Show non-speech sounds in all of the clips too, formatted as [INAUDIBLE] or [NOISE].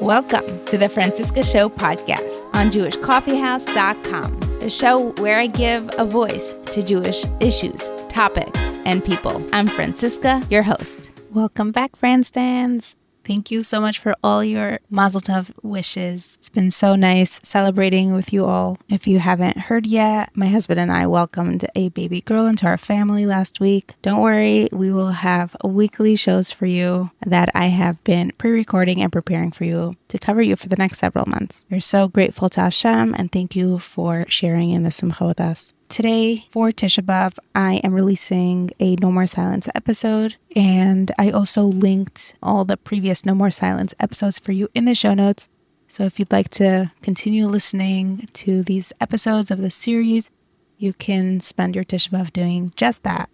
Welcome to the Franciska Show podcast on JewishCoffeehouse.com, the show where I give a voice to Jewish issues, topics, and people. I'm Franciska, your host. Welcome back, Franstans. Thank you so much for all your Mazel Tov wishes. It's been so nice celebrating with you all. If you haven't heard yet, my husband and I welcomed a baby girl into our family last week. Don't worry, we will have weekly shows for you that I have been pre recording and preparing for you to cover you for the next several months. We're so grateful to Hashem and thank you for sharing in the Simcha with us. Today, for Tisha I am releasing a No More Silence episode, and I also linked all the previous No More Silence episodes for you in the show notes. So if you'd like to continue listening to these episodes of the series, you can spend your Tisha doing just that.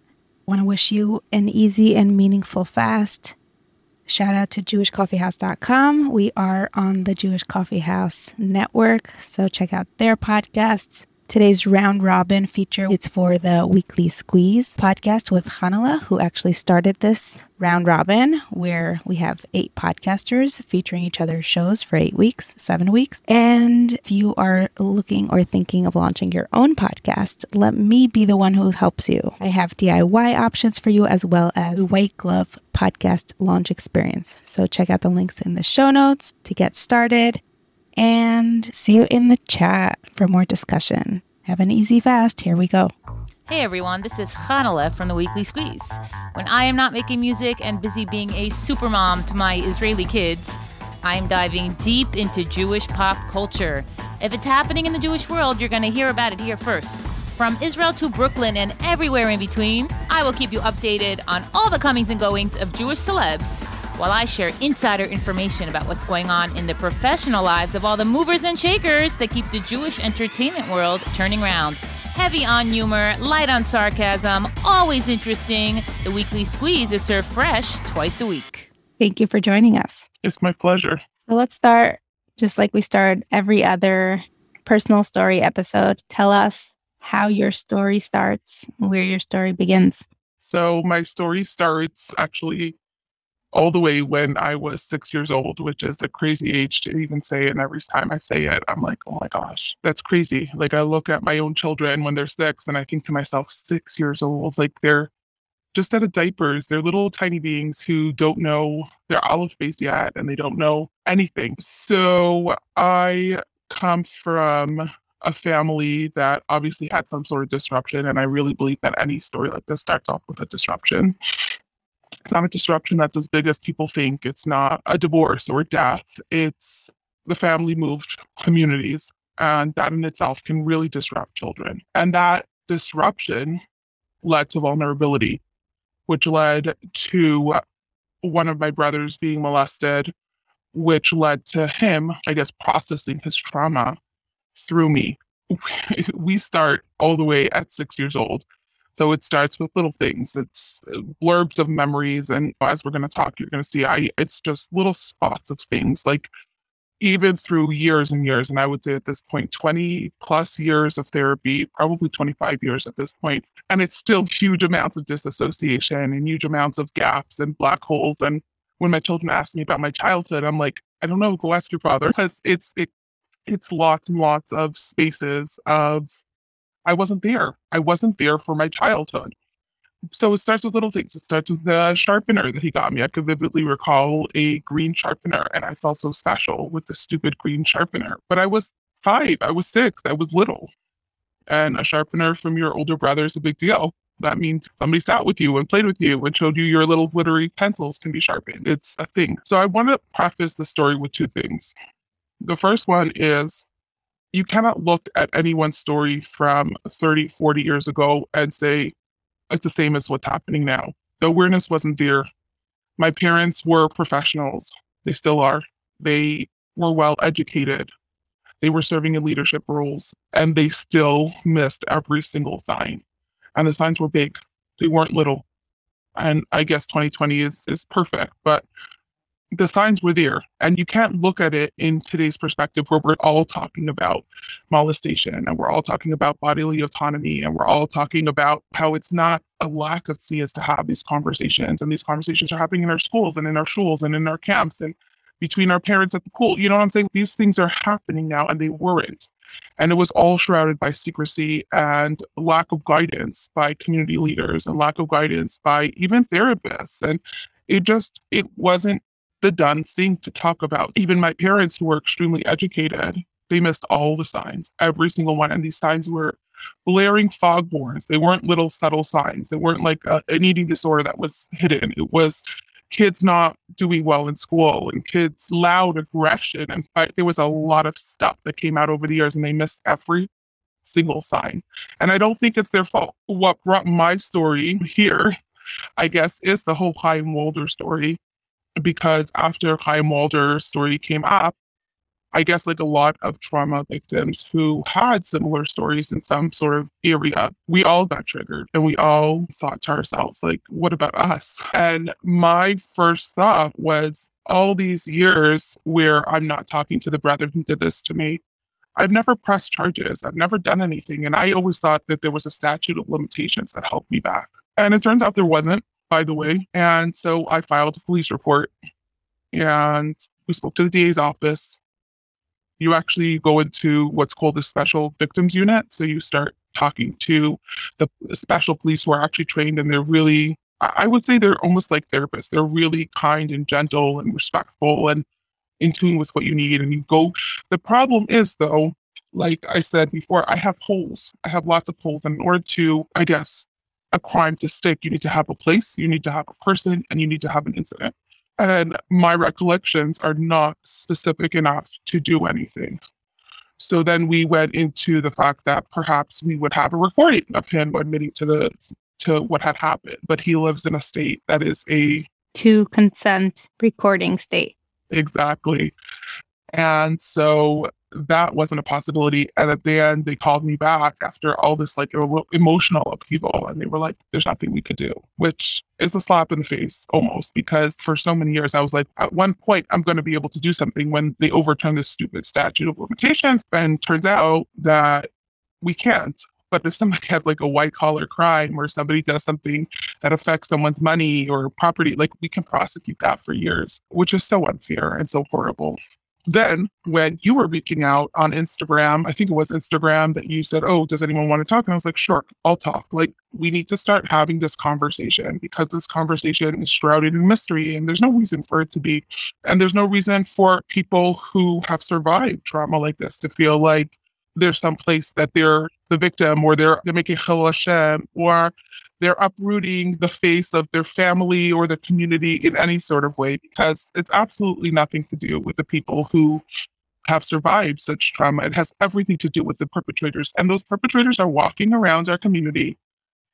Want to wish you an easy and meaningful fast. Shout out to jewishcoffeehouse.com. We are on the Jewish Coffee House network, so check out their podcasts. Today's round robin feature it's for the Weekly Squeeze podcast with Hanala, who actually started this round robin, where we have eight podcasters featuring each other's shows for eight weeks, seven weeks. And if you are looking or thinking of launching your own podcast, let me be the one who helps you. I have DIY options for you as well as the white glove podcast launch experience. So check out the links in the show notes to get started and see you in the chat for more discussion. Have an easy fast. Here we go. Hey everyone, this is Hanaleh from the Weekly Squeeze. When I am not making music and busy being a supermom to my Israeli kids, I am diving deep into Jewish pop culture. If it's happening in the Jewish world, you're going to hear about it here first. From Israel to Brooklyn and everywhere in between, I will keep you updated on all the comings and goings of Jewish celebs while I share insider information about what's going on in the professional lives of all the movers and shakers that keep the Jewish entertainment world turning around. Heavy on humor, light on sarcasm, always interesting. The weekly squeeze is served fresh twice a week. Thank you for joining us. It's my pleasure. So let's start just like we start every other personal story episode. Tell us how your story starts, where your story begins. So, my story starts actually all the way when I was six years old, which is a crazy age to even say. And every time I say it, I'm like, oh my gosh, that's crazy. Like, I look at my own children when they're six and I think to myself, six years old, like they're just out of diapers. They're little tiny beings who don't know their alef-beis yet and they don't know anything. So, I come from a family that obviously had some sort of disruption. And I really believe that any story like this starts off with a disruption. It's not a disruption that's as big as people think. It's not a divorce or death. It's the family moved communities. And that in itself can really disrupt children. And that disruption led to vulnerability, which led to one of my brothers being molested, which led to him, I guess, processing his trauma through me. [LAUGHS] We start all the way at six years old. So it starts with little things. It's uh, blurbs of memories, and as we're going to talk, you're going to see I. It's just little spots of things, like even through years and years. And I would say at this point, 20 plus years of therapy, probably 25 years at this point, and it's still huge amounts of disassociation and huge amounts of gaps and black holes. And when my children ask me about my childhood, I'm like, I don't know. Go ask your father because it's it, it's lots and lots of spaces of I wasn't there. I wasn't there for my childhood. So it starts with little things. It starts with the sharpener that he got me. I could vividly recall a green sharpener, and I felt so special with the stupid green sharpener. But I was five, I was six, I was little. And a sharpener from your older brother is a big deal. That means somebody sat with you and played with you and showed you your little glittery pencils can be sharpened. It's a thing. So I want to preface the story with two things. The first one is you cannot look at anyone's story from 30, 40 years ago and say it's the same as what's happening now. The awareness wasn't there. My parents were professionals. They still are. They were well educated. They were serving in leadership roles and they still missed every single sign. And the signs were big. They weren't little. And I guess 2020 is is perfect, but the signs were there and you can't look at it in today's perspective where we're all talking about molestation and we're all talking about bodily autonomy and we're all talking about how it's not a lack of tznius to have these conversations and these conversations are happening in our schools and in our schools and in our camps and between our parents at the pool. You know what I'm saying? These things are happening now and they weren't. And it was all shrouded by secrecy and lack of guidance by community leaders and lack of guidance by even therapists. And it just, it wasn't the done thing to talk about. Even my parents, who were extremely educated, they missed all the signs, every single one. And these signs were blaring foghorns. They weren't little subtle signs. They weren't like a, an eating disorder that was hidden. It was kids not doing well in school and kids loud aggression and. There was a lot of stuff that came out over the years and they missed every single sign. And I don't think it's their fault. What brought my story here, I guess, is the whole Chaim Walder story. Because after Chaim Walder's story came up, I guess like a lot of trauma victims who had similar stories in some sort of area, we all got triggered and we all thought to ourselves, like, what about us? And my first thought was all these years where I'm not talking to the brother who did this to me. I've never pressed charges. I've never done anything. And I always thought that there was a statute of limitations that helped me back. And it turns out there wasn't, by the way. And so I filed a police report and we spoke to the DA's office you actually go into what's called the special victims unit. So you start talking to the special police who are actually trained and they're really, I would say they're almost like therapists. They're really kind and gentle and respectful and in tune with what you need. And you go, the problem is though, like I said before, I have holes. I have lots of holes. And in order to, I guess, a crime to stick, you need to have a place, you need to have a person, and you need to have an incident and my recollections are not specific enough to do anything. So then we went into the fact that perhaps we would have a recording of him admitting to the to what had happened, but he lives in a state that is a to consent recording state. Exactly. And so that wasn't a possibility. And at the end, they called me back after all this like emotional upheaval, and they were like, "There's nothing we could do," which is a slap in the face almost because for so many years I was like, at one point I'm going to be able to do something when they overturn this stupid statute of limitations, and turns out that we can't. But if somebody [LAUGHS] has like a white collar crime or somebody does something that affects someone's money or property, like we can prosecute that for years, which is so unfair and so horrible then when you were reaching out on Instagram, I think it was Instagram that you said, Oh, does anyone want to talk? And I was like, Sure, I'll talk. Like, we need to start having this conversation because this conversation is shrouded in mystery and there's no reason for it to be. And there's no reason for people who have survived trauma like this to feel like there's some place that they're the victim or they're they're making chillul Hashem or they're uprooting the face of their family or their community in any sort of way because it's absolutely nothing to do with the people who have survived such trauma. It has everything to do with the perpetrators. And those perpetrators are walking around our community.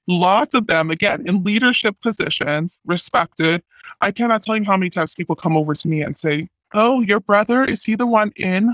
Lots of them, again, in leadership positions, respected. I cannot tell you how many times people come over to me and say, Oh, your brother, is he the one in?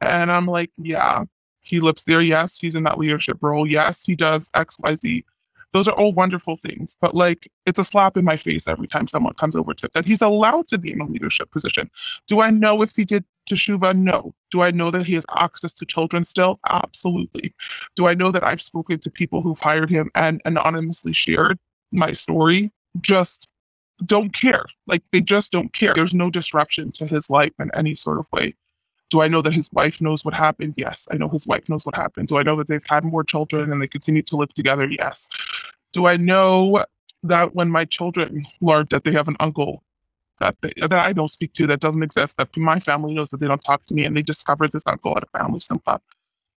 And I'm like, Yeah, he lives there. Yes, he's in that leadership role. Yes, he does XYZ. Those are all wonderful things, but like it's a slap in my face every time someone comes over to that he's allowed to be in a leadership position. Do I know if he did teshuva? No. Do I know that he has access to children still? Absolutely. Do I know that I've spoken to people who've hired him and anonymously shared my story? Just don't care. Like they just don't care. There's no disruption to his life in any sort of way. Do I know that his wife knows what happened? Yes, I know his wife knows what happened. Do I know that they've had more children and they continue to live together? Yes. Do I know that when my children learned that they have an uncle that they, that I don't speak to that doesn't exist, that my family knows that they don't talk to me, and they discovered this uncle at a family simcha.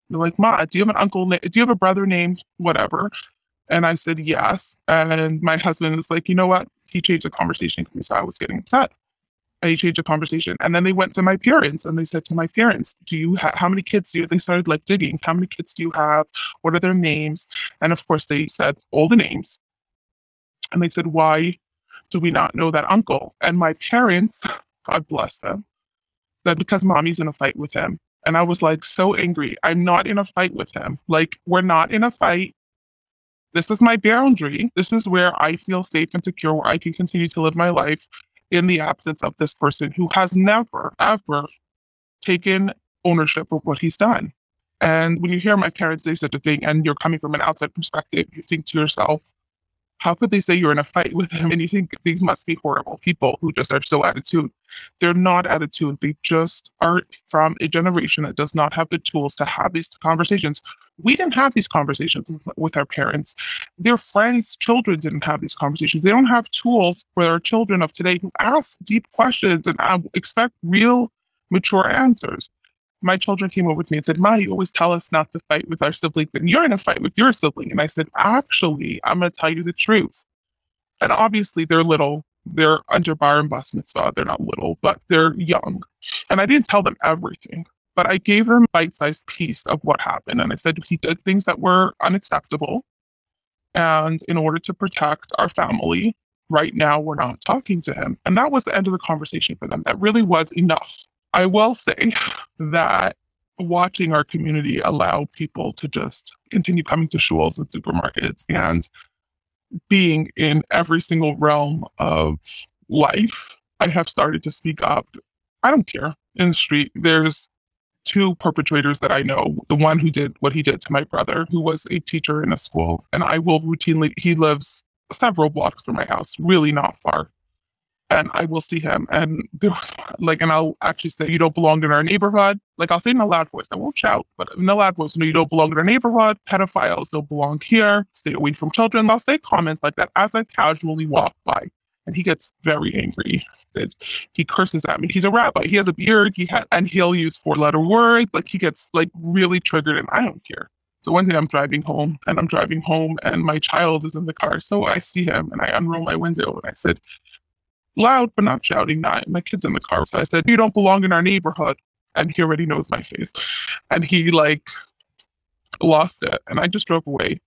They're like, Ma, do you have an uncle? Na- do you have a brother named whatever? And I said yes. And my husband is like, you know what? He changed the conversation so I was getting upset. And he changed the conversation. And then they went to my parents and they said to my parents, Do you have how many kids do you? They started like digging. How many kids do you have? What are their names? And of course, they said all the names. And they said, Why do we not know that uncle? And my parents, God bless them, said, Because mommy's in a fight with him. And I was like so angry. I'm not in a fight with him. Like, we're not in a fight. This is my boundary. This is where I feel safe and secure, where I can continue to live my life in the absence of this person who has never, ever taken ownership of what he's done. And when you hear my parents say such a thing and you're coming from an outside perspective, you think to yourself, How could they say you're in a fight with him and you think these must be horrible people who just are so attitude? They're not attitude. They just aren't from a generation that does not have the tools to have these conversations. We didn't have these conversations with our parents. Their friends' children didn't have these conversations. They don't have tools for our children of today who ask deep questions and uh, expect real, mature answers my children came over with me and said, Ma, you always tell us not to fight with our siblings, and you're in a fight with your sibling. And I said, Actually, I'm going to tell you the truth. And obviously, they're little. They're under bar and bas mitzvah. They're not little, but they're young. And I didn't tell them everything, but I gave them bite sized piece of what happened. And I said, He did things that were unacceptable. And in order to protect our family, right now, we're not talking to him. And that was the end of the conversation for them. That really was enough I will say that watching our community allow people to just continue coming to shuls and supermarkets and being in every single realm of life, I have started to speak up. I don't care. In the street, there's two perpetrators that I know. The one who did what he did to my brother, who was a teacher in a school, and I will routinely, he lives several blocks from my house, really not far and I will see him. And there was [LAUGHS] like, and I'll actually say, you don't belong in our neighborhood. Like I'll say in a loud voice, I won't shout, but in a loud voice, no, you don't belong in our neighborhood. Pedophiles don't belong here. Stay away from children. I'll say comments like that as I casually walk by. And he gets very angry. He curses at me. He's a rabbi. He has a beard. He has, and he'll use four letter words. Like he gets like really triggered, and I don't care. So one day I'm driving home, and I'm driving home, and my child is in the car. So I see him, and I unroll my window, and I said, loud but not shouting. Not my kid's in the car, so I said, "You don't belong in our neighborhood." And he already knows my face, and he like lost it, and I just drove away.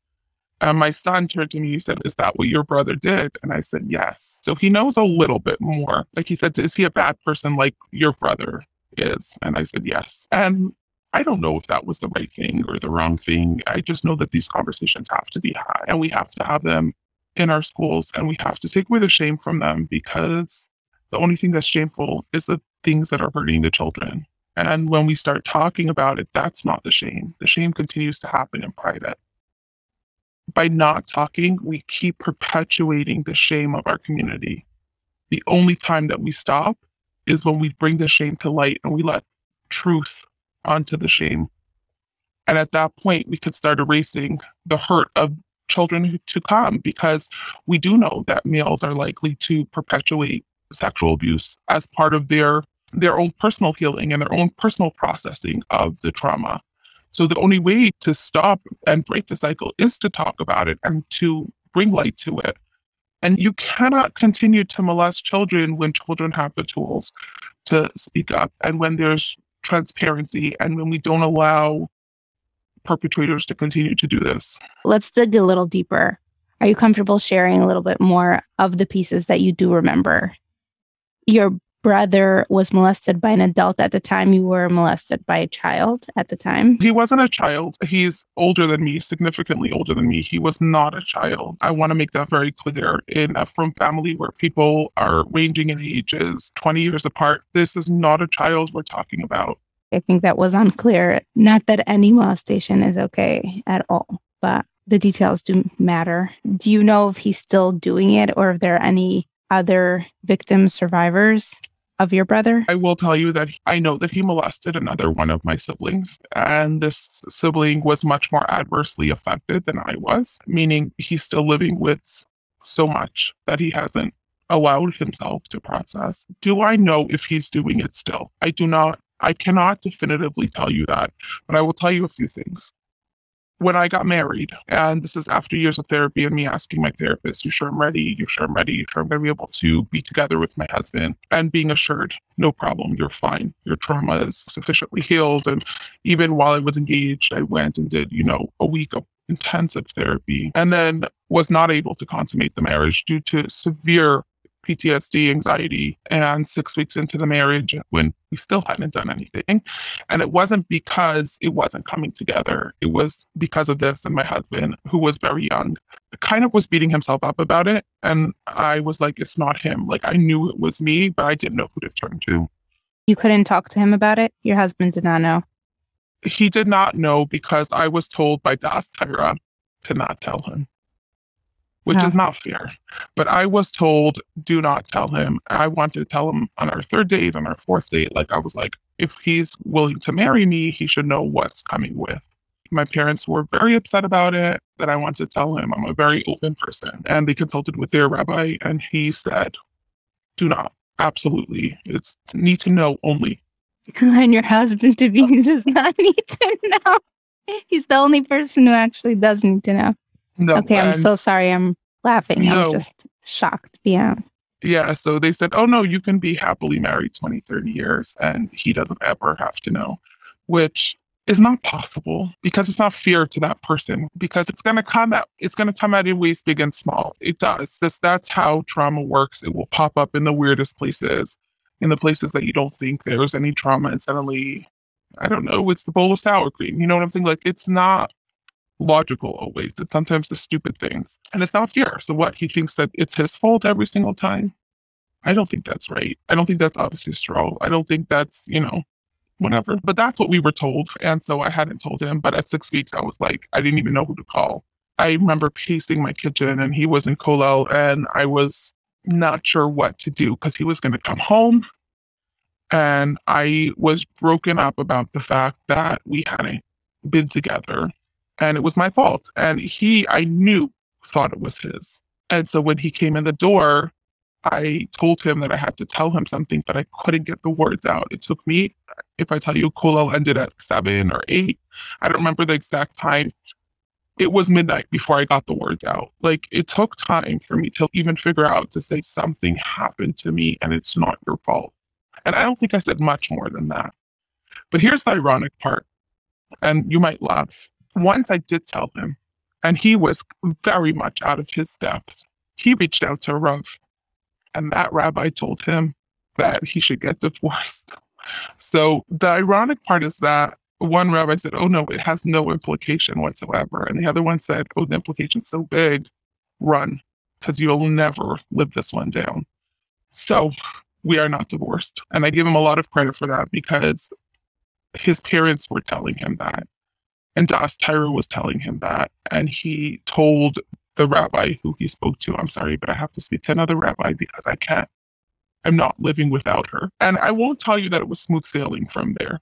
And my son turned to me. He said, "Is that what your brother did?" And I said, "Yes." So he knows a little bit more. Like he said, "Is he a bad person like your brother is?" And I said, "Yes." And I don't know if that was the right thing or the wrong thing. I just know that these conversations have to be had and we have to have them in our schools and we have to take away the shame from them because the only thing that's shameful is the things that are hurting the children. And when we start talking about it, that's not the shame. The shame continues to happen in private. By not talking, we keep perpetuating the shame of our community. The only time that we stop is when we bring the shame to light and we let truth onto the shame. And at that point, we could start erasing the hurt of children to come because we do know that males are likely to perpetuate sexual abuse as part of their their own personal healing and their own personal processing of the trauma. So the only way to stop and break the cycle is to talk about it and to bring light to it. And you cannot continue to molest children when children have the tools to speak up and when there's transparency and when we don't allow perpetrators to continue to do this. Let's dig a little deeper. Are you comfortable sharing a little bit more of the pieces that you do remember? Your brother was molested by an adult at the time you were molested by a child at the time? He wasn't a child. He's older than me, significantly older than me. He was not a child. I want to make that very clear. In a from family where people are ranging in ages 20 years apart, this is not a child we're talking about. I think that was unclear. Not that any molestation is okay at all, but the details do matter. Do you know if he's still doing it or if there are any other victim survivors of your brother? I will tell you that I know that he molested another one of my siblings, and this sibling was much more adversely affected than I was, meaning he's still living with so much that he hasn't allowed himself to process. Do I know if he's doing it still? I do not I cannot definitively tell you that, but I will tell you a few things. When I got married, and this is after years of therapy and me asking my therapist, You sure I'm ready? You sure I'm ready? You sure I'm going to be able to be together with my husband? And being assured, No problem, you're fine. Your trauma is sufficiently healed. And even while I was engaged, I went and did, you know, a week of intensive therapy and then was not able to consummate the marriage due to severe PTSD, anxiety, and six weeks into the marriage when we still hadn't done anything. And it wasn't because it wasn't coming together. It was because of this and my husband, who was very young, kind of was beating himself up about it. And I was like, it's not him. Like I knew it was me, but I didn't know who to turn to. You couldn't talk to him about it? Your husband did not know? He did not know because I was told by Daas Torah to not tell him which Huh. is not fair. But I was told, do not tell him. I wanted to tell him on our third date, on our fourth date. Like, I was like, if he's willing to marry me, he should know what's coming with. My parents were very upset about it, that I wanted to tell him I'm a very open person. And they consulted with their rabbi, and he said, do not. Absolutely. It's need to know only. [LAUGHS] and your husband to be [LAUGHS] does not need to know. He's the only person who actually does need to know. No. okay, I'm so sorry. I'm laughing. No. I'm just shocked beyond. Yeah, so they said, oh no, you can be happily married 20, 30 years and he doesn't ever have to know, which is not possible because it's not fair to that person because it's going to come out it's going to come out in ways big and small it does this that's how trauma works it will pop up in the weirdest places in the places that you don't think there's any trauma and suddenly i don't know it's the bowl of sour cream you know what i'm saying like it's not logical always it's sometimes the stupid things and it's not fair so what he thinks that it's his fault every single time i don't think that's right i don't think that's obviously true i don't think that's you know whatever. But that's what we were told. And so I hadn't told him. But at six weeks, I was like, I didn't even know who to call. I remember pacing my kitchen and he was in Kolel and I was not sure what to do because he was going to come home. And I was broken up about the fact that we hadn't been together and it was my fault. And he, I knew, thought it was his. And so when he came in the door, I told him that I had to tell him something, but I couldn't get the words out. It took me, if I tell you, Kolel ended at seven or eight. I don't remember the exact time. It was midnight before I got the words out. Like it took time for me to even figure out to say something happened to me and it's not your fault. And I don't think I said much more than that. But here's the ironic part, and you might laugh. Once I did tell him, and he was very much out of his depth, he reached out to a Rav and that rabbi told him that he should get divorced. [LAUGHS] So the ironic part is that one rabbi said, Oh no, it has no implication whatsoever. And the other one said, Oh, the implication's so big, run, because you'll never live this one down. So we are not divorced. And I give him a lot of credit for that because his parents were telling him that. And Daas Torah was telling him that. And he told the rabbi who he spoke to, I'm sorry, but I have to speak to another rabbi because I can't. I'm not living without her. And I won't tell you that it was smooth sailing from there.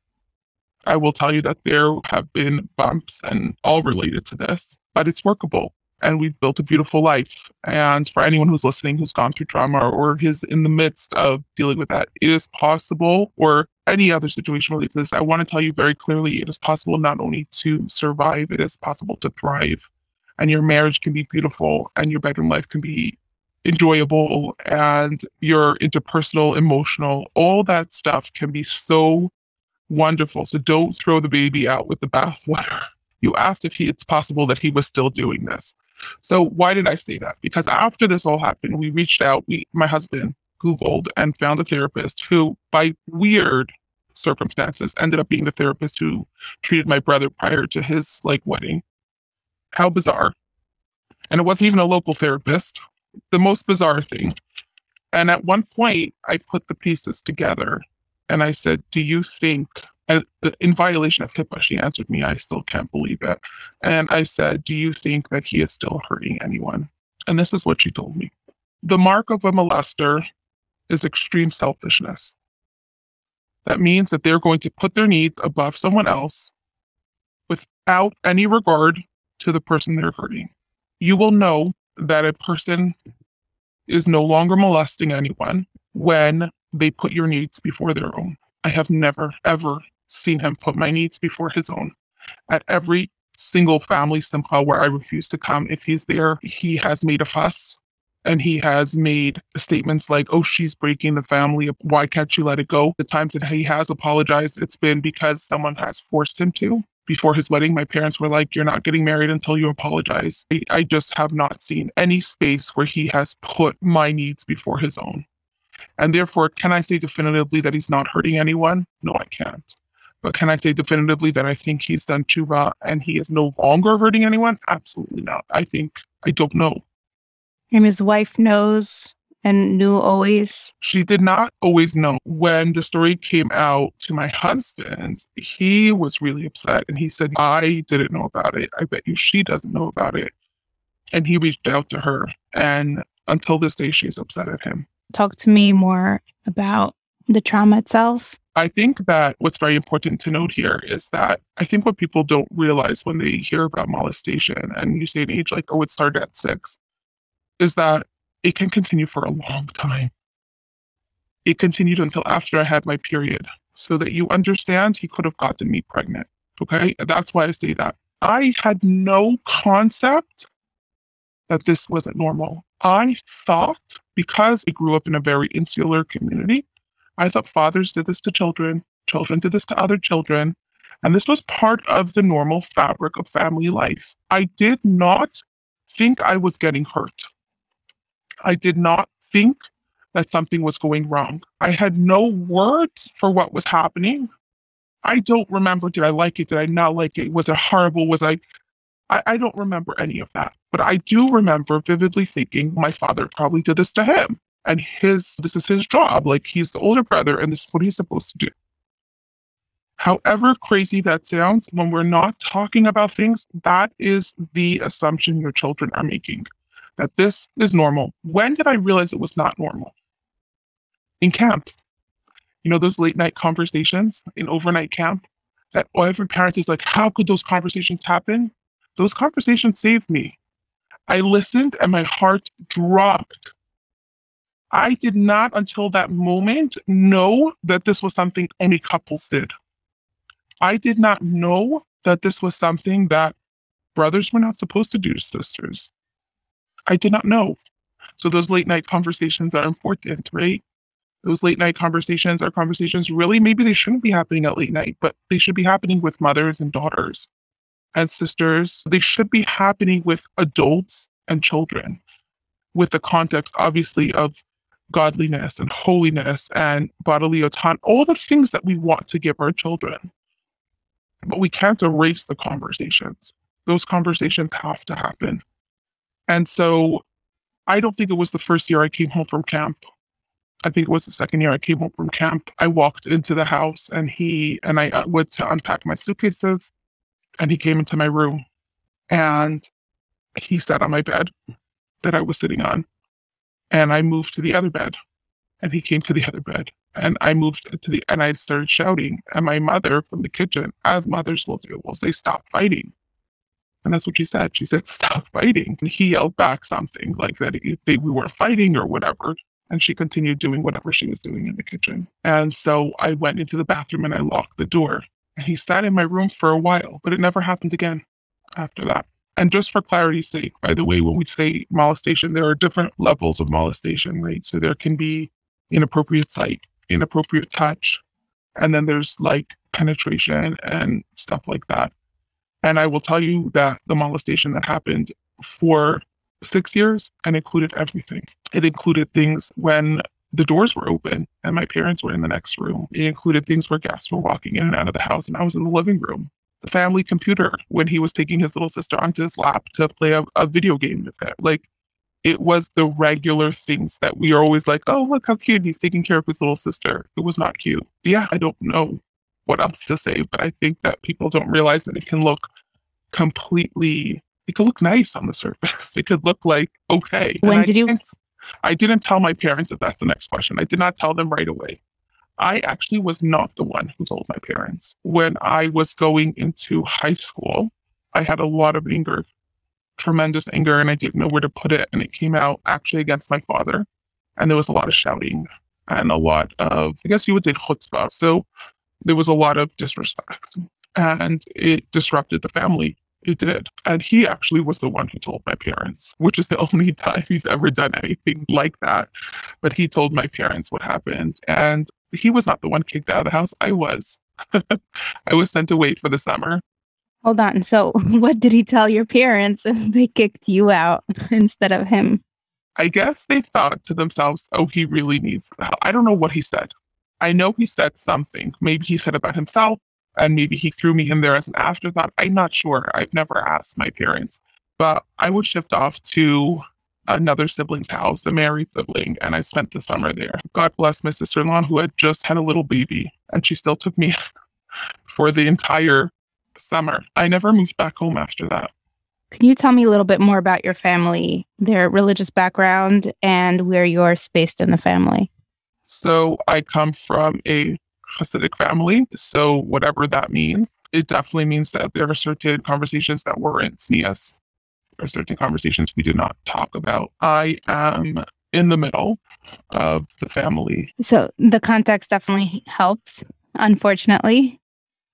I will tell you that there have been bumps and all related to this, but it's workable. And we've built a beautiful life. And for anyone who's listening who's gone through trauma or is in the midst of dealing with that, it is possible, or any other situation related to this, I want to tell you very clearly it is possible not only to survive, it is possible to thrive. And your marriage can be beautiful and your bedroom life can be enjoyable and your interpersonal emotional all that stuff can be so wonderful. So don't throw the baby out with the bathwater. [LAUGHS] You asked if he, it's possible that he was still doing this so why did i say that because after this all happened we reached out we my husband googled and found a therapist who by weird circumstances ended up being the therapist who treated my brother prior to his like wedding how bizarre. And it wasn't even a local therapist. The most bizarre thing. And at one point, I put the pieces together and I said, Do you think, and uh, in violation of HIPAA, she answered me, I still can't believe it. And I said, Do you think that he is still hurting anyone? And this is what she told me The mark of a molester is extreme selfishness. That means that they're going to put their needs above someone else without any regard to the person they're hurting. You will know that a person is no longer molesting anyone when they put your needs before their own. I have never, ever seen him put my needs before his own. At every single family simcha where I refuse to come, if he's there, he has made a fuss and he has made statements like, oh, she's breaking the family. Why can't you let it go? The times that he has apologized, it's been because someone has forced him to before his wedding, my parents were like, You're not getting married until you apologize. I, I, just have not seen any space where he has put my needs before his own. And therefore, can I say definitively that he's not hurting anyone? No, I can't. But can I say definitively that I think he's done tshuva and he is no longer hurting anyone? Absolutely not. I think, I don't know. And his wife knows and knew always. She did not always know. When the story came out to my husband, he was really upset and he said, I didn't know about it. I bet you she doesn't know about it. And he reached out to her. And until this day, she's upset at him. Talk to me more about the trauma itself. I think that what's very important to note here is that I think what people don't realize when they hear about molestation and you say an age like, oh, it started at six, is that it can continue for a long time. It continued until after I had my period, so that you understand he could have gotten me pregnant. Okay. That's why I say that. I had no concept that this wasn't normal. I thought because I grew up in a very insular community, I thought fathers did this to children, children did this to other children, and this was part of the normal fabric of family life. I did not think I was getting hurt. I did not think that something was going wrong. I had no words for what was happening. I don't remember did I like it? Did I not like it? Was it horrible? Was I I, I don't remember any of that. But I do remember vividly thinking my father probably did this to him. And his this is his job. Like he's the older brother, and this is what he's supposed to do. However crazy that sounds, when we're not talking about things, that is the assumption your children are making that this is normal. When did I realize it was not normal? In camp. You know, those late night conversations in overnight camp that every parent is like, how could those conversations happen? Those conversations saved me. I listened and my heart dropped. I did not until that moment know that this was something any couples did. I did not know that this was something that brothers were not supposed to do to sisters. I did not know. So those late night conversations are important, right? Those late night conversations are conversations really maybe they shouldn't be happening at late night, but they should be happening with mothers and daughters and sisters. They should be happening with adults and children with the context, obviously, of godliness and holiness and bodily autonomy, all the things that we want to give our children. But we can't erase the conversations. Those conversations have to happen. And so I don't think it was the first year I came home from camp. I think it was the second year I came home from camp. I walked into the house and he and I uh, went to unpack my suitcases and he came into my room and he sat on my bed that I was sitting on. And I moved to the other bed and he came to the other bed and I moved to the and I started shouting. And my mother from the kitchen, as mothers will do, will say, Stop fighting. And that's what she said. She said, Stop fighting. And he yelled back something like that he, they, we were fighting or whatever. And she continued doing whatever she was doing in the kitchen. And so I went into the bathroom and I locked the door. And he sat in my room for a while, but it never happened again after that. And just for clarity's sake, by the way, when we say molestation, there are different levels of molestation, right? So there can be inappropriate sight, inappropriate touch, and then there's like penetration and stuff like that. And I will tell you that the molestation that happened for six years and included everything. It included things when the doors were open and my parents were in the next room. It included things where guests were walking in and out of the house and I was in the living room. The family computer when he was taking his little sister onto his lap to play a, a video game with her. Like it was the regular things that we are always like, oh, look how cute he's taking care of his little sister. It was not cute. Yeah, I don't know what else to say, but I think that people don't realize that it can look completely, it could look nice on the surface. [LAUGHS] It could look like okay. When did you? I didn't tell my parents if that's the next question. I did not tell them right away. I actually was not the one who told my parents. When I was going into high school, I had a lot of anger, tremendous anger, and I didn't know where to put it. And it came out actually against my father. And there was a lot of shouting and a lot of, I guess you would say chutzpah. So there was a lot of disrespect and it disrupted the family. It did. And he actually was the one who told my parents, which is the [LAUGHS] only time he's ever done anything like that. But he told my parents what happened. And he was not the one kicked out of the house. I was. [LAUGHS] I was sent away for the summer. Hold on. So, [LAUGHS] what did he tell your parents if they kicked you out [LAUGHS] instead of him? I guess they thought to themselves, oh, he really needs the help. I don't know what he said. I know he said something. Maybe he said about himself, and maybe he threw me in there as an afterthought. I'm not sure. I've never asked my parents, but I would shift off to another sibling's house, a married sibling, and I spent the summer there. God bless my sister in law, who had just had a little baby, and she still took me [LAUGHS] for the entire summer. I never moved back home after that. Can you tell me a little bit more about your family, their religious background, and where you're spaced in the family? So I come from a Hasidic family. So whatever that means, it definitely means that there are certain conversations that weren't tznius. Are certain conversations we do not talk about. I am in the middle of the family. So the context definitely helps, unfortunately,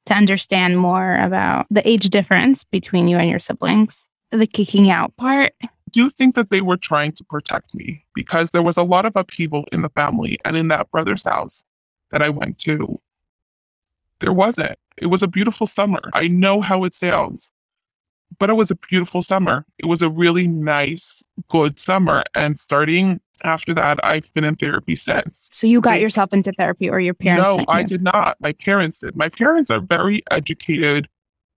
to understand more about the age difference between you and your siblings. The kicking out part. Do think that they were trying to protect me because there was a lot of upheaval in the family and in that brother's house that I went to. There wasn't. It was a beautiful summer. I know how it sounds, but it was a beautiful summer. It was a really nice, good summer. And starting after that, I've been in therapy since. So you got yourself into therapy or your parents? No, I you? did not. My parents did. My parents are very educated,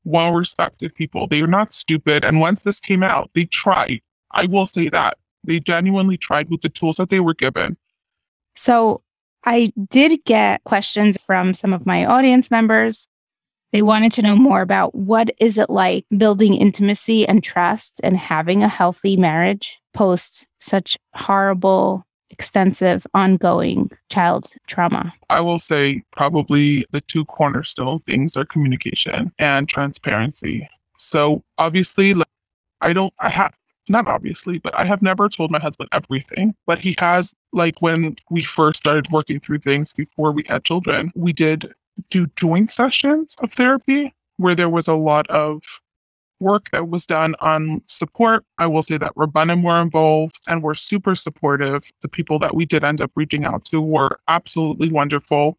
well respected people. They are not stupid. And once this came out, they tried. I will say that. They genuinely tried with the tools that they were given. So I did get questions from some of my audience members. They wanted to know more about what is it like building intimacy and trust and having a healthy marriage post such horrible, extensive, ongoing child trauma. I will say probably the two cornerstone things are communication and transparency. So obviously, like, I don't, I have, not obviously, but I have never told my husband everything. But he has, like, when we first started working through things before we had children, we did do joint sessions of therapy where there was a lot of work that was done on support. I will say that Rabbanim were involved and were super supportive. The people that we did end up reaching out to were absolutely wonderful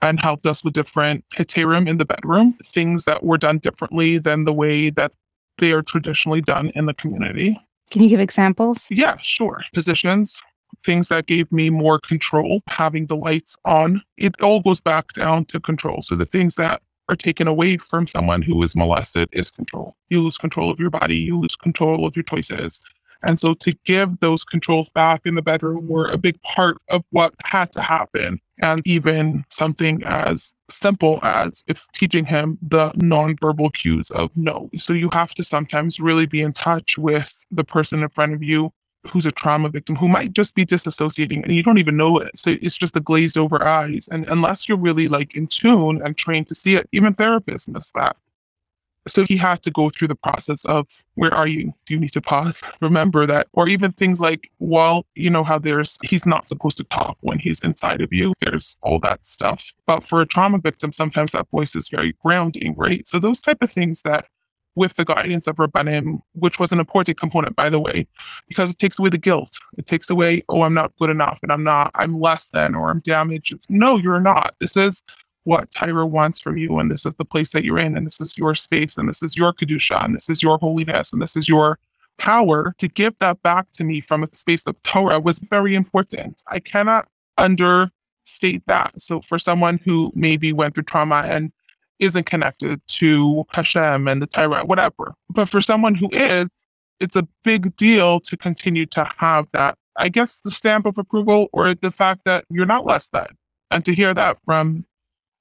and helped us with different heterim in the bedroom, things that were done differently than the way that they are traditionally done in the community. Can you give examples? Yeah, sure. Positions, things that gave me more control, having the lights on. It all goes back down to control. So the things that are taken away from someone who is molested is control. You lose control of your body, you lose control of your choices. And so to give those controls back in the bedroom were a big part of what had to happen. And even something as simple as if teaching him the nonverbal cues of no. So you have to sometimes really be in touch with the person in front of you who's a trauma victim who might just be disassociating and you don't even know it. So it's just the glazed over eyes. And unless you're really like in tune and trained to see it, even therapists miss that. So he had to go through the process of where are you? Do you need to pause? Remember that. Or even things like, well, you know how there's, he's not supposed to talk when he's inside of you. There's all that stuff. But for a trauma victim, sometimes that voice is very grounding, right? So those type of things that with the guidance of Rabbanim, which was an important component, by the way, because it takes away the guilt. It takes away, oh, I'm not good enough and I'm not, I'm less than or I'm damaged. It's, no, you're not. This is what Torah wants from you, and this is the place that you're in, and this is your space, and this is your Kedusha, and this is your holiness, and this is your power. To give that back to me from a space of Torah was very important. I cannot understate that. So for someone who maybe went through trauma and isn't connected to Hashem and the Torah, whatever. But for someone who is, it's a big deal to continue to have that, I guess, the stamp of approval or the fact that you're not less than. And to hear that from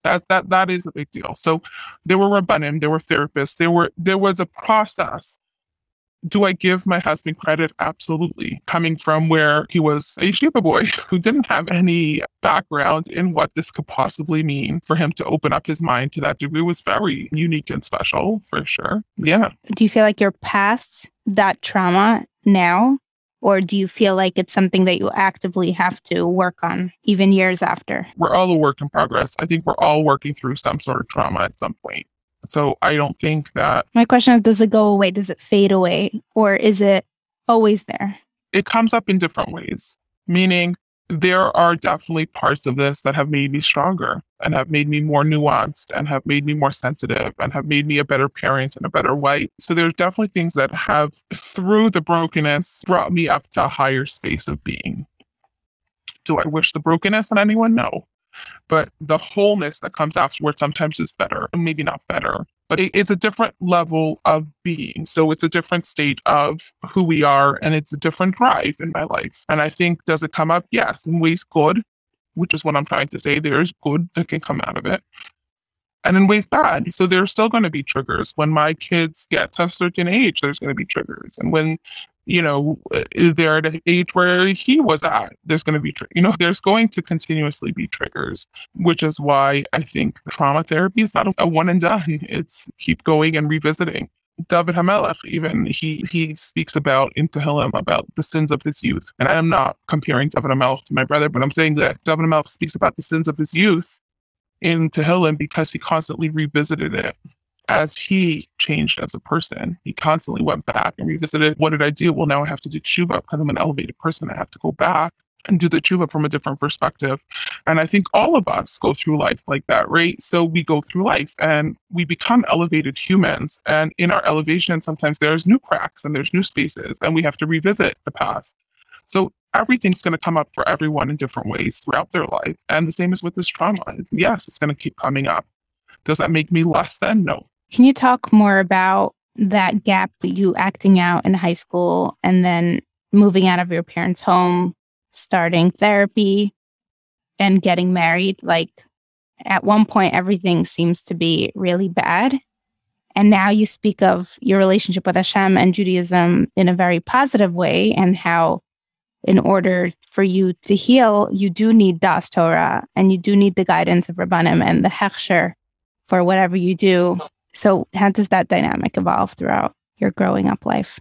that that that is a big deal. So there were rabbanim, there were therapists, there were there was a process. Do I give my husband credit? Absolutely. Coming from where he was a yeshiva boy [LAUGHS] who didn't have any background in what this could possibly mean for him to open up his mind to that degree was very unique and special for sure. Yeah. Do you feel like you're past that trauma now? Or do you feel like it's something that you actively have to work on even years after? We're all a work in progress. I think we're all working through some sort of trauma at some point. So I don't think that My question is Does it go away? Does it fade away? Or is it always there? it comes up in different ways, meaning there are definitely parts of this that have made me stronger and have made me more nuanced and have made me more sensitive and have made me a better parent and a better wife. So there's definitely things that have, through the brokenness, brought me up to a higher space of being. Do I wish the brokenness on anyone? No. But the wholeness that comes afterwards sometimes is better, maybe not better, but it, it's a different level of being. So it's a different state of who we are, and it's a different drive in my life. And I think, does it come up? Yes, in ways good, which is what I'm trying to say. There is good that can come out of it. And in ways bad. So there's still going to be triggers. When my kids get to a certain age, there's going to be triggers. And when, you know, uh, they're at an age where he was at, there's going to be, you know, there's going to continuously be triggers, which is why I think trauma therapy is not a one and done. It's keep going and revisiting. David Hamelech, even he he speaks about in Tehillim about the sins of his youth. And I am not comparing David Hamelech to my brother, but I'm saying that David Hamelech speaks about the sins of his youth in Tehillim because he constantly revisited it as he changed as a person. He constantly went back and revisited what did I do? Well, now I have to do tshuva because I'm an elevated person. I have to go back and do the tshuva from a different perspective. And I think all of us go through life like that, right? So we go through life and we become elevated humans. And in our elevation, sometimes there's new cracks and there's new spaces, and we have to revisit the past. So everything's going to come up for everyone in different ways throughout their life. And the same is with this trauma. Yes, it's going to keep coming up. Does that make me less than? No. Can you talk more about that gap you acting out in high school and then moving out of your parents' home, starting therapy and getting married? Like at one point, everything seems to be really bad. And now you speak of your relationship with Hashem and Judaism in a very positive way and how in order for you to heal, you do need Daas Torah and you do need the guidance of Rabbanim and the Hechsher for whatever you do. So, how does that dynamic evolve throughout your growing up life?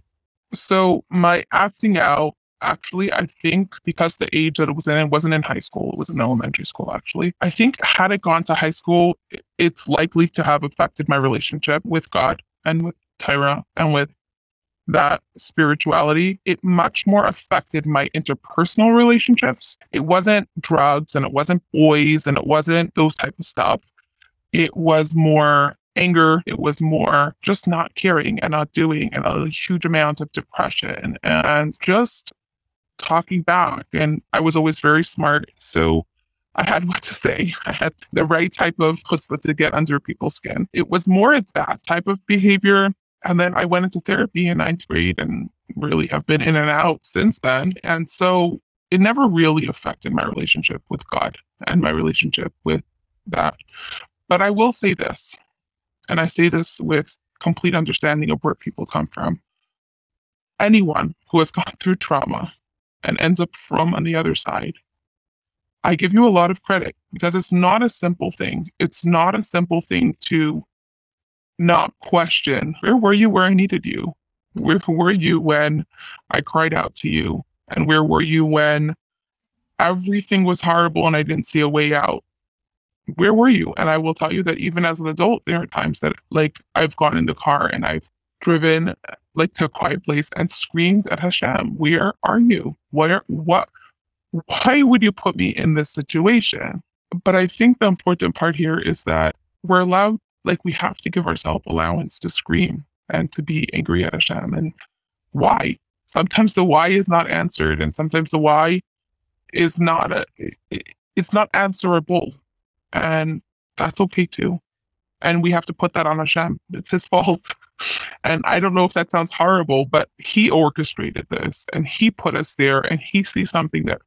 So, my acting out, actually, I think because the age that it was in, it wasn't in high school, it was in elementary school, actually. I think had it gone to high school, it's likely to have affected my relationship with God and with Torah and with that spirituality, it much more affected my interpersonal relationships. It wasn't drugs and it wasn't boys and it wasn't those type of stuff. It was more anger. It was more just not caring and not doing and a huge amount of depression and just talking back. And I was always very smart. So I had what to say. [LAUGHS] I had the right type of chutzpah to get under people's skin. It was more that type of behavior and then I went into therapy in ninth grade and really have been in and out since then. And so it never really affected my relationship with God and my relationship with that. But I will say this, and I say this with complete understanding of where people come from. Anyone who has gone through trauma and ends up from on the other side, I give you a lot of credit because it's not a simple thing. It's not a simple thing to not question where were you where I needed you? Where were you when I cried out to you? And where were you when everything was horrible and I didn't see a way out? Where were you? And I will tell you that even as an adult, there are times that like I've gone in the car and I've driven like to a quiet place and screamed at Hashem, where are you? Where what why would you put me in this situation? But I think the important part here is that we're allowed like we have to give ourselves allowance to scream and to be angry at Hashem. And why? Sometimes the why is not answered, and sometimes the why is not a, it's not answerable, and that's okay too. And we have to put that on Hashem. It's His fault. [LAUGHS] And I don't know if that sounds horrible, but He orchestrated this, and He put us there, and He sees something that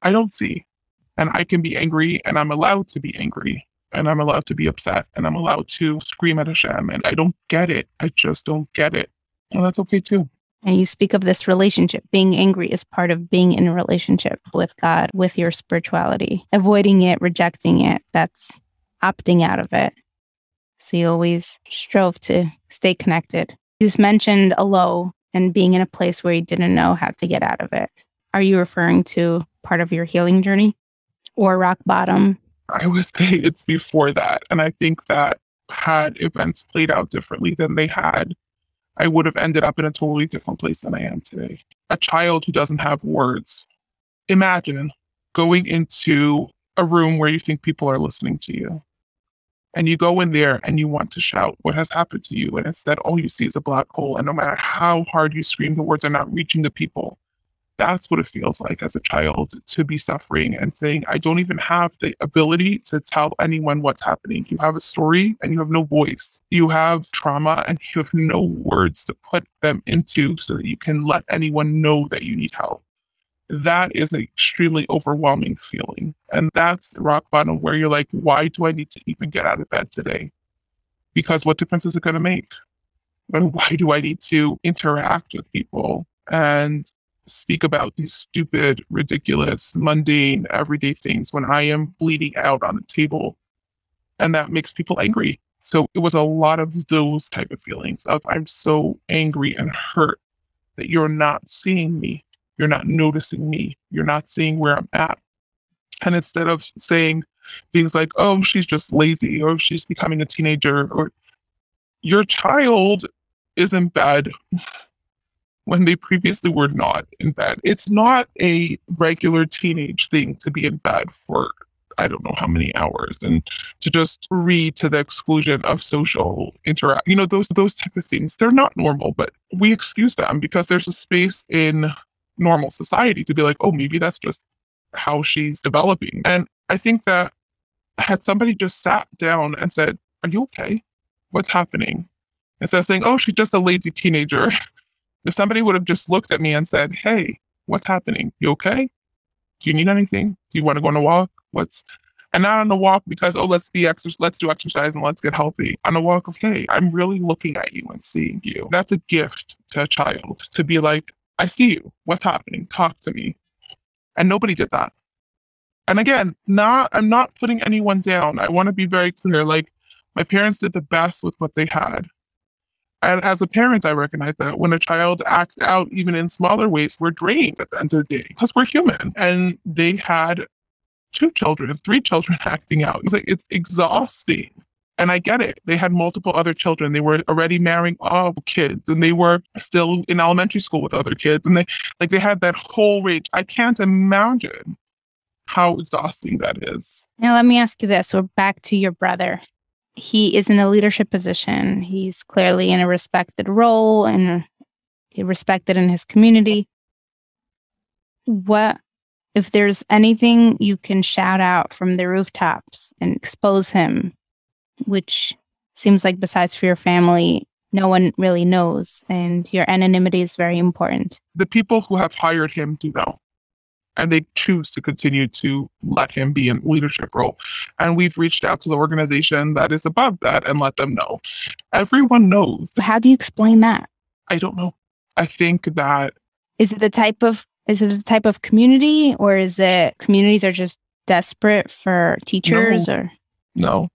I don't see, and I can be angry, and I'm allowed to be angry and I'm allowed to be upset and I'm allowed to scream at Hashem and I don't get it. I just don't get it. And that's okay too. And you speak of this relationship. Being angry is part of being in a relationship with God, with your spirituality. Avoiding it, rejecting it, that's opting out of it. So you always strove to stay connected. You just mentioned a low and being in a place where you didn't know how to get out of it. Are you referring to part of your healing journey or rock bottom I would [LAUGHS] say it's before that. And I think that had events played out differently than they had, I would have ended up in a totally different place than I am today. A child who doesn't have words. Imagine going into a room where you think people are listening to you. And you go in there and you want to shout what has happened to you. And instead, all you see is a black hole. And no matter how hard you scream, the words are not reaching the people that's what it feels like as a child to be suffering and saying, I don't even have the ability to tell anyone what's happening. You have a story and you have no voice. You have trauma and you have no words to put them into so that you can let anyone know that you need help. That is an extremely overwhelming feeling. And that's the rock bottom where you're like, why do I need to even get out of bed today? because what difference is it going to make? And why do I need to interact with people and speak about these stupid, ridiculous, mundane, everyday things when I am bleeding out on the table? And that makes people angry. So it was a lot of those type of feelings of I'm so angry and hurt that you're not seeing me. You're not noticing me. You're not seeing where I'm at. And instead of saying things like, oh, she's just lazy or she's becoming a teenager or your child is in bed when they previously were not in bed. It's not a regular teenage thing to be in bed for I don't know how many hours and to just read to the exclusion of social interact. You know, those those type of things. They're not normal, but we excuse them because there's a space in normal society to be like, oh, maybe that's just how she's developing. And I think that had somebody just sat down and said, Are you okay? What's happening? Instead of saying, Oh, she's just a lazy teenager. [LAUGHS] if somebody would have just looked at me and said, Hey, what's happening? You okay? Do you need anything? Do you want to go on a walk? What's and not on a walk because oh let's be exercise let's do exercise and let's get healthy. On a walk of hey, I'm really looking at you and seeing you. That's a gift to a child to be like, I see you. What's happening? Talk to me. And nobody did that. And again, not I'm not putting anyone down. I want to be very clear. Like my parents did the best with what they had. And as a parent, I recognize that when a child acts out, even in smaller ways, we're drained at the end of the day because we're human. And they had two children, three children [LAUGHS] acting out. It's like it's exhausting. And I get it. They had multiple other children. They were already marrying all kids and they were still in elementary school with other kids. And they like they had that whole range. I can't imagine how exhausting that is. Now, let me ask you this. We're back to your brother. He is in a leadership position. He's clearly in a respected role and respected in his community. What if there's anything you can shout out from the rooftops and expose him, which seems like besides for your family, no one really knows, and your anonymity is very important. The people who have hired him do know and they choose to continue to let him be in leadership role. And we've reached out to the organization that is above that and let them know. Everyone knows. How do you explain that? I don't know. I think that is it the type of is it the type of community or is it communities are just desperate for teachers no, or no.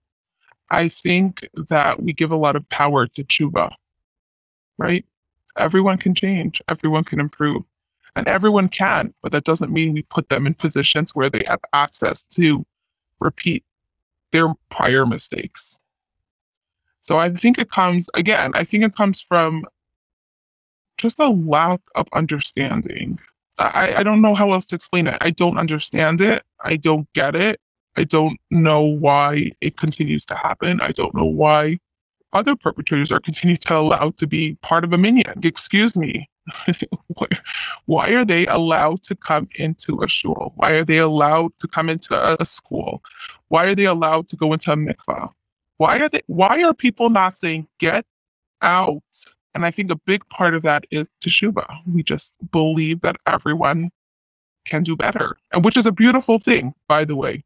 I think that we give a lot of power to tshuva, right? Everyone can change, everyone can improve. And everyone can, but that doesn't mean we put them in positions where they have access to repeat their prior mistakes. So I think it comes, again, I think it comes from just a lack of understanding. I, I don't know how else to explain it. I don't understand it. I don't get it. I don't know why it continues to happen. I don't know why other perpetrators are continued to allow to be part of a minyan. Excuse me. [LAUGHS] why are they allowed to come into a shul? Why are they allowed to come into a school? Why are they allowed to go into a mikvah? Why are they why are people not saying get out? And I think a big part of that is teshuva. We just believe that everyone can do better. And which is a beautiful thing, by the way.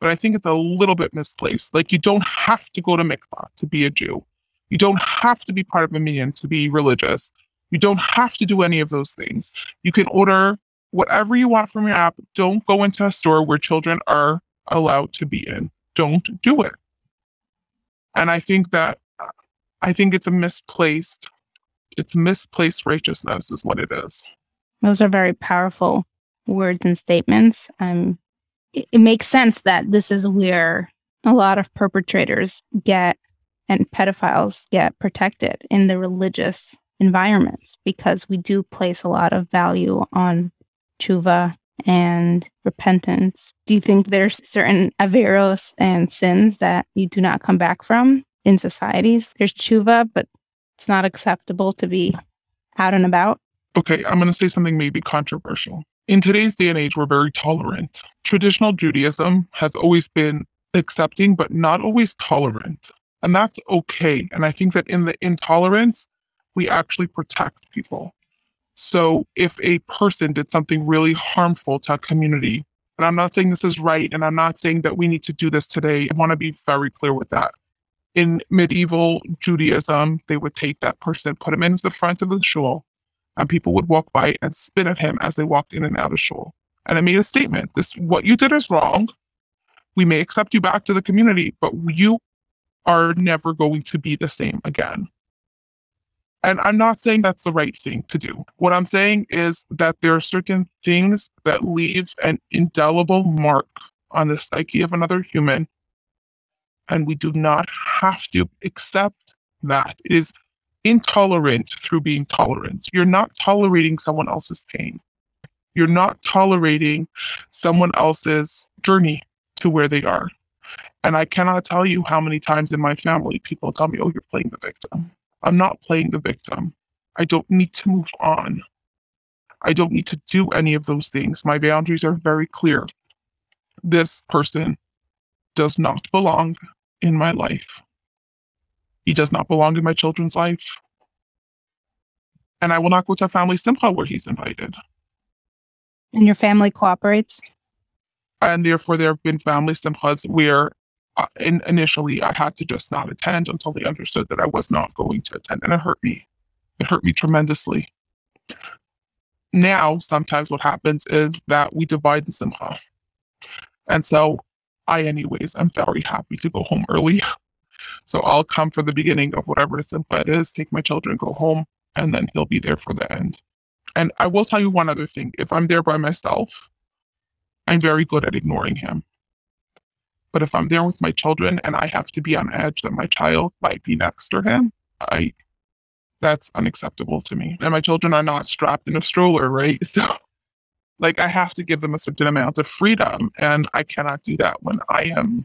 But I think it's a little bit misplaced. Like you don't have to go to mikvah to be a Jew. You don't have to be part of a minyan to be religious. You don't have to do any of those things. You can order whatever you want from your app. Don't go into a store where children are allowed to be in. Don't do it. And I think that I think it's a misplaced it's misplaced righteousness is what it is. Those are very powerful words and statements. Um it, it makes sense that this is where a lot of perpetrators get and pedophiles get protected in the religious environments because we do place a lot of value on tshuva and repentance. Do you think there's certain averos and sins that you do not come back from in societies? There's tshuva, but it's not acceptable to be out and about. Okay, I'm going to say something maybe controversial. In today's day and age, we're very tolerant. Traditional Judaism has always been accepting, but not always tolerant. And that's okay. And I think that in the intolerance, we actually protect people. So if a person did something really harmful to a community, and I'm not saying this is right, and I'm not saying that we need to do this today, I want to be very clear with that. in medieval Judaism, they would take that person, put him into the front of the shul, and people would walk by and spit at him as they walked in and out of shul. And it made a statement: "This what you did is wrong. We may accept you back to the community, but you are never going to be the same again." And I'm not saying that's the right thing to do. What I'm saying is that there are certain things that leave an indelible mark on the psyche of another human. And we do not have to accept that. It is intolerant through being tolerant. You're not tolerating someone else's pain. You're not tolerating someone else's journey to where they are. And I cannot tell you how many times in my family people tell me, oh, you're playing the victim. I'm not playing the victim. I don't need to move on. I don't need to do any of those things. My boundaries are very clear. This person does not belong in my life. He does not belong in my children's life. And I will not go to a family simcha where he's invited. And your family cooperates? And therefore, there have been family simchas where uh, in, initially I had to just not attend until they understood that I was not going to attend. And it hurt me. It hurt me tremendously. Now, sometimes what happens is that we divide the simcha. And so I, anyways, I'm very happy to go home early. [LAUGHS] So I'll come for the beginning of whatever simcha it is, take my children, go home, and then he'll be there for the end. And I will tell you one other thing. If I'm there by myself, I'm very good at ignoring him. But if I'm there with my children and I have to be on edge that my child might be next to him, I that's unacceptable to me. And my children are not strapped in a stroller, right? [LAUGHS] So like I have to give them a certain amount of freedom. And I cannot do that when I am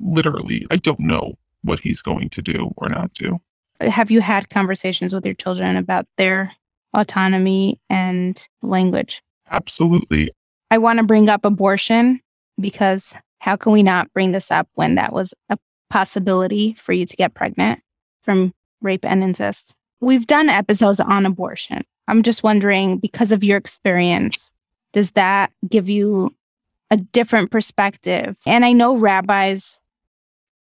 literally I don't know what he's going to do or not do. Have you had conversations with your children about their autonomy and language? Absolutely. I want to bring up abortion because how can we not bring this up when that was a possibility for you to get pregnant from rape and incest? We've done episodes on abortion. I'm just wondering, because of your experience, does that give you a different perspective? And I know rabbis,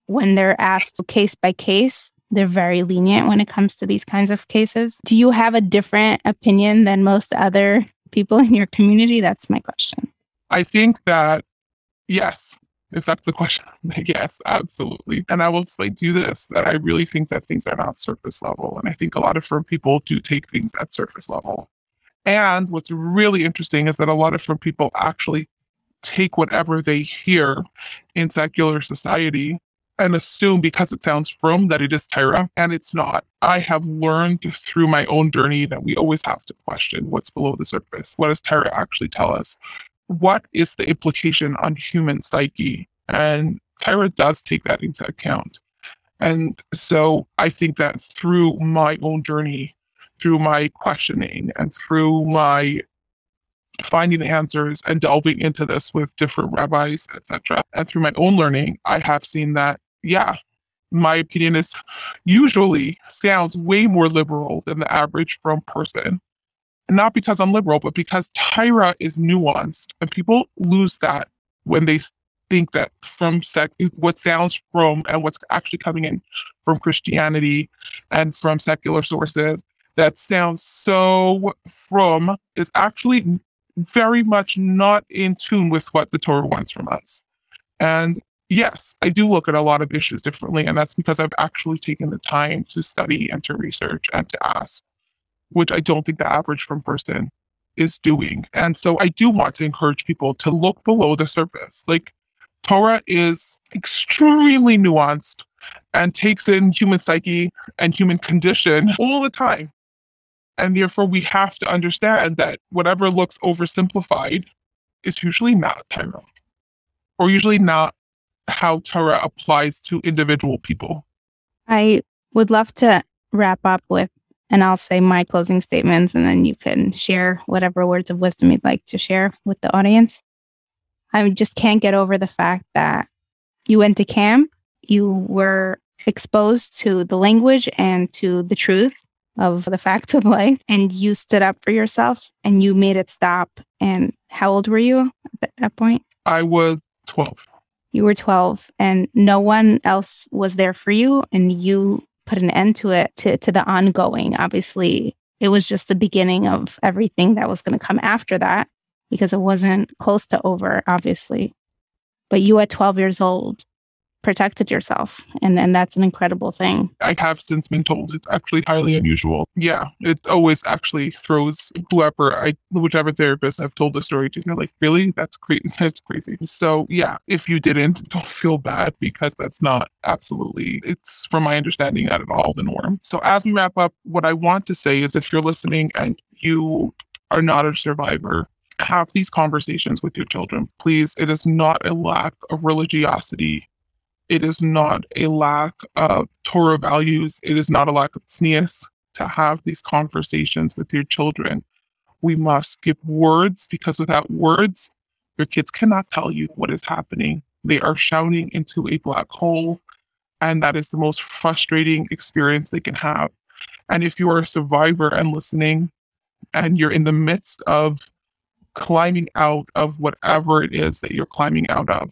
when they're asked case by case, they're very lenient when it comes to these kinds of cases. Do you have a different opinion than most other people in your community? That's my question. I think that, yes, if that's the question, [LAUGHS] yes, absolutely. And I will explain to you this that I really think that things are not surface level. And I think a lot of frum people do take things at surface level. And what's really interesting is that a lot of frum people actually take whatever they hear in secular society and assume because it sounds frum that it is Torah, and it's not. I have learned through my own journey that we always have to question what's below the surface. What does Torah actually tell us? What is the implication on human psyche? And Torah does take that into account. And so I think that through my own journey, through my questioning, and through my finding answers and delving into this with different rabbis, etc., and through my own learning, I have seen that, yeah, my opinion is usually sounds way more liberal than the average frum person not because I'm liberal, but because Torah is nuanced, and people lose that when they think that frum sec what sounds frum and what's actually coming in from Christianity and from secular sources that sounds so frum is actually very much not in tune with what the Torah wants from us. And yes, I do look at a lot of issues differently, and that's because I've actually taken the time to study and to research and to ask which I don't think the average frum person is doing. And so I do want to encourage people to look below the surface. Like Torah is extremely nuanced and takes in human psyche and human condition all the time. And therefore, we have to understand that whatever looks oversimplified is usually not Torah, or usually not how Torah applies to individual people. I would love to wrap up with and I'll say my closing statements, and then you can share whatever words of wisdom you'd like to share with the audience. I just can't get over the fact that you went to camp, you were exposed to the language and to the truth of the facts of life, and you stood up for yourself and you made it stop. And how old were you at that point? I was 12. You were 12 and no one else was there for you and you put an end to it to, to the ongoing. Obviously, it was just the beginning of everything that was going to come after that because it wasn't close to over, obviously. But you at 12 years old protected yourself. And and that's an incredible thing. I have since been told it's actually highly unusual. Yeah it always actually throws whoever i whichever therapist i've told the story to they're like really? That's crazy [LAUGHS] that's crazy. So yeah if you didn't [LAUGHS] don't feel bad because that's not absolutely it's from my understanding not at all the norm. So as we wrap up what i want to say is if you're listening and you are not a survivor have these conversations with your children. Please, it is not a lack of religiosity it is not a lack of Torah values. It is not a lack of tznius to have these conversations with your children. We must give words because without words, your kids cannot tell you what is happening. They are shouting into a black hole, and that is the most frustrating experience they can have. And if you are a survivor and listening, and you're in the midst of climbing out of whatever it is that you're climbing out of,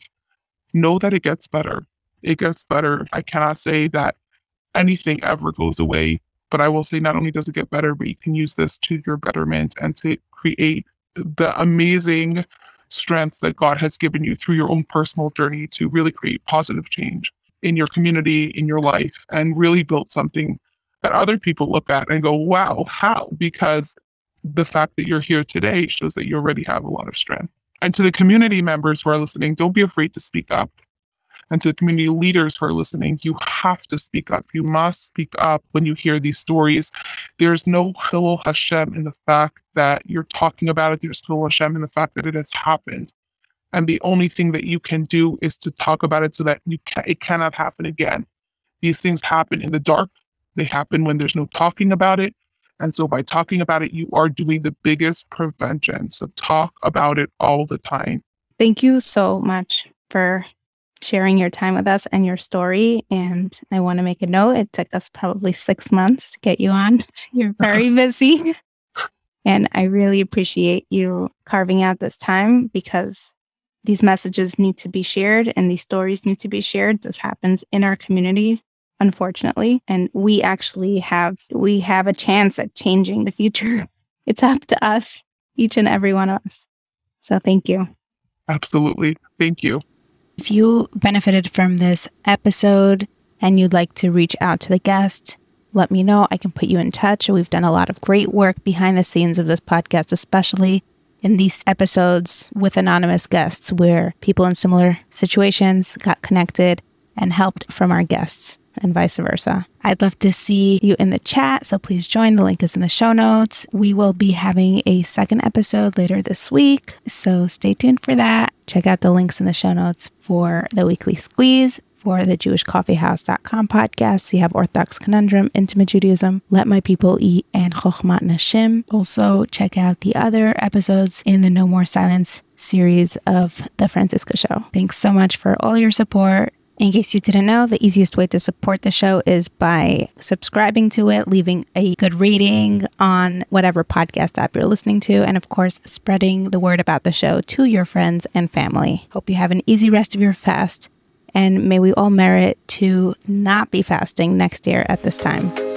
know that it gets better it gets better. I cannot say that anything ever goes away, but I will say not only does it get better, but you can use this to your betterment and to create the amazing strengths that God has given you through your own personal journey to really create positive change in your community, in your life, and really build something that other people look at and go, wow, how? Because the fact that you're here today shows that you already have a lot of strength. And to the community members who are listening, don't be afraid to speak up and to the community leaders who are listening, you have to speak up. You must speak up when you hear these stories. There's no Chillul Hashem in the fact that you're talking about it. There's Chillul Hashem in the fact that it has happened. And the only thing that you can do is to talk about it so that you can, it cannot happen again. These things happen in the dark. They happen when there's no talking about it. And so by talking about it, you are doing the biggest prevention. So talk about it all the time. Thank you so much for sharing your time with us and your story. And I want to make a note it took us probably six months to get you on. [LAUGHS] You're [LAUGHS] very busy. and I really appreciate you carving out this time because these messages need to be shared and these stories need to be shared. This happens in our community unfortunately and we actually have we have a chance at changing the future [LAUGHS] it's up to us each and every one of us so thank you absolutely thank you if you benefited from this episode and you'd like to reach out to the guest, let me know. I can put you in touch. We've done a lot of great work behind the scenes of this podcast, especially in these episodes with anonymous guests where people in similar situations got connected and helped from our guests and vice versa. I'd love to see you in the chat, so please join. The link is in the show notes. We will be having a second episode later this week, so stay tuned for that. Check out the links in the show notes for the weekly squeeze. For the JewishCoffeehouse.com podcast, you have Orthodox Conundrum, Intimate Judaism, Let My People Eat, and Chochmat Nashim. Also, check out the other episodes in the No More Silence series of The Franciska Show. Thanks so much for all your support in case you didn't know, the easiest way to support the show is by subscribing to it, leaving a good rating on whatever podcast app you're listening to, and of course, spreading the word about the show to your friends and family. Hope you have an easy rest of your fast, and may we all merit to not be fasting next year at this time.